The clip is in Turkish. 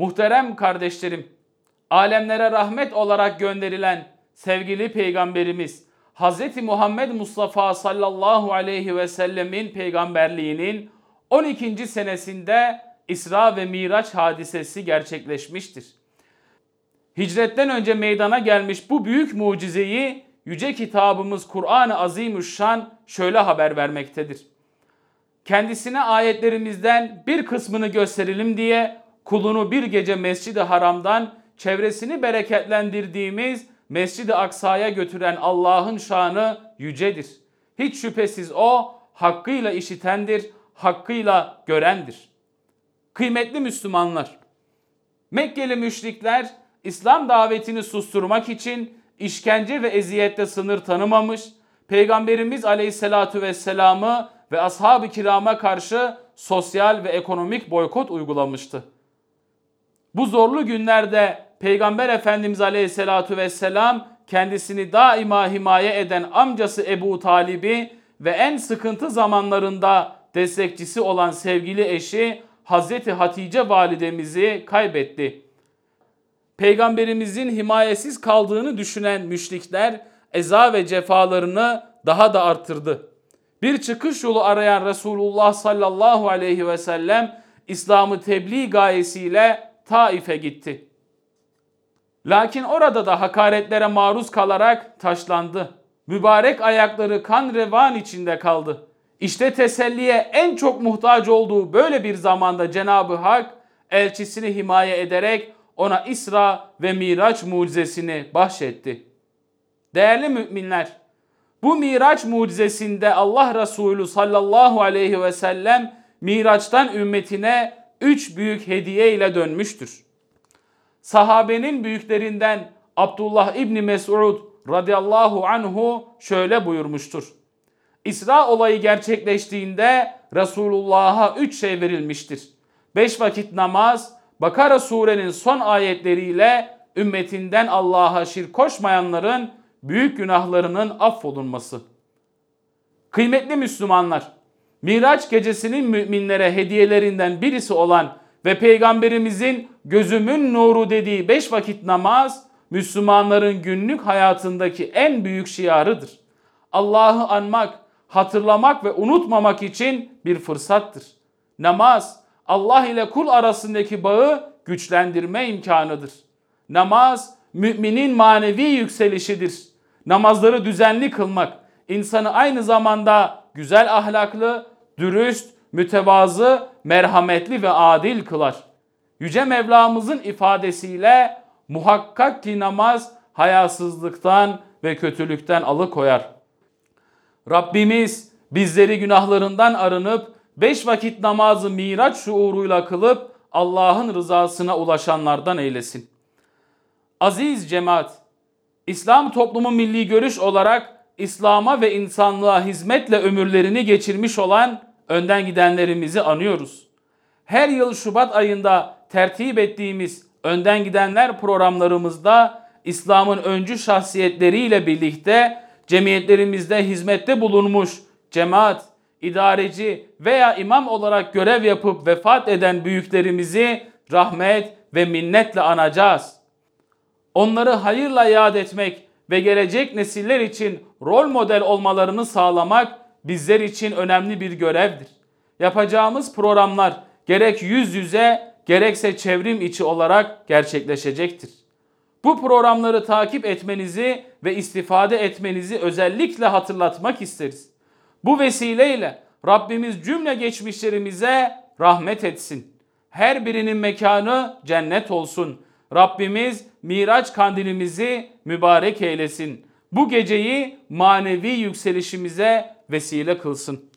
Muhterem kardeşlerim, alemlere rahmet olarak gönderilen sevgili peygamberimiz Hz. Muhammed Mustafa sallallahu aleyhi ve sellemin peygamberliğinin 12. senesinde İsra ve Miraç hadisesi gerçekleşmiştir. Hicretten önce meydana gelmiş bu büyük mucizeyi yüce kitabımız Kur'an-ı Azimüşşan şöyle haber vermektedir. Kendisine ayetlerimizden bir kısmını gösterelim diye kulunu bir gece Mescid-i Haram'dan çevresini bereketlendirdiğimiz Mescid-i Aksa'ya götüren Allah'ın şanı yücedir. Hiç şüphesiz o hakkıyla işitendir, hakkıyla görendir. Kıymetli Müslümanlar, Mekkeli müşrikler İslam davetini susturmak için işkence ve eziyette sınır tanımamış, Peygamberimiz Aleyhisselatü Vesselam'ı ve ashab-ı kirama karşı sosyal ve ekonomik boykot uygulamıştı. Bu zorlu günlerde Peygamber Efendimiz Aleyhisselatü Vesselam kendisini daima himaye eden amcası Ebu Talib'i ve en sıkıntı zamanlarında destekçisi olan sevgili eşi Hazreti Hatice validemizi kaybetti. Peygamberimizin himayesiz kaldığını düşünen müşrikler eza ve cefalarını daha da arttırdı. Bir çıkış yolu arayan Resulullah sallallahu aleyhi ve sellem İslam'ı tebliğ gayesiyle Taif'e gitti. Lakin orada da hakaretlere maruz kalarak taşlandı. Mübarek ayakları kan revan içinde kaldı. İşte teselliye en çok muhtaç olduğu böyle bir zamanda Cenab-ı Hak elçisini himaye ederek ona İsra ve Miraç mucizesini bahşetti. Değerli müminler, bu Miraç mucizesinde Allah Resulü sallallahu aleyhi ve sellem Miraç'tan ümmetine üç büyük hediye ile dönmüştür. Sahabenin büyüklerinden Abdullah İbni Mesud radıyallahu anhu şöyle buyurmuştur. İsra olayı gerçekleştiğinde Resulullah'a üç şey verilmiştir. Beş vakit namaz, Bakara surenin son ayetleriyle ümmetinden Allah'a şirk koşmayanların büyük günahlarının affolunması. Kıymetli Müslümanlar, Miraç gecesinin müminlere hediyelerinden birisi olan ve Peygamberimizin gözümün nuru dediği beş vakit namaz, Müslümanların günlük hayatındaki en büyük şiarıdır. Allah'ı anmak, hatırlamak ve unutmamak için bir fırsattır. Namaz, Allah ile kul arasındaki bağı güçlendirme imkanıdır. Namaz, müminin manevi yükselişidir. Namazları düzenli kılmak, insanı aynı zamanda güzel ahlaklı, dürüst, mütevazı, merhametli ve adil kılar. Yüce Mevlamızın ifadesiyle muhakkak ki namaz hayasızlıktan ve kötülükten alıkoyar. Rabbimiz bizleri günahlarından arınıp beş vakit namazı miraç şuuruyla kılıp Allah'ın rızasına ulaşanlardan eylesin. Aziz cemaat, İslam toplumu milli görüş olarak İslam'a ve insanlığa hizmetle ömürlerini geçirmiş olan önden gidenlerimizi anıyoruz. Her yıl Şubat ayında tertip ettiğimiz önden gidenler programlarımızda İslam'ın öncü şahsiyetleriyle birlikte cemiyetlerimizde hizmette bulunmuş cemaat, idareci veya imam olarak görev yapıp vefat eden büyüklerimizi rahmet ve minnetle anacağız. Onları hayırla yad etmek ve gelecek nesiller için rol model olmalarını sağlamak bizler için önemli bir görevdir. Yapacağımız programlar gerek yüz yüze gerekse çevrim içi olarak gerçekleşecektir. Bu programları takip etmenizi ve istifade etmenizi özellikle hatırlatmak isteriz. Bu vesileyle Rabbimiz cümle geçmişlerimize rahmet etsin. Her birinin mekanı cennet olsun. Rabbimiz Miraç kandilimizi mübarek eylesin. Bu geceyi manevi yükselişimize vesile kılsın.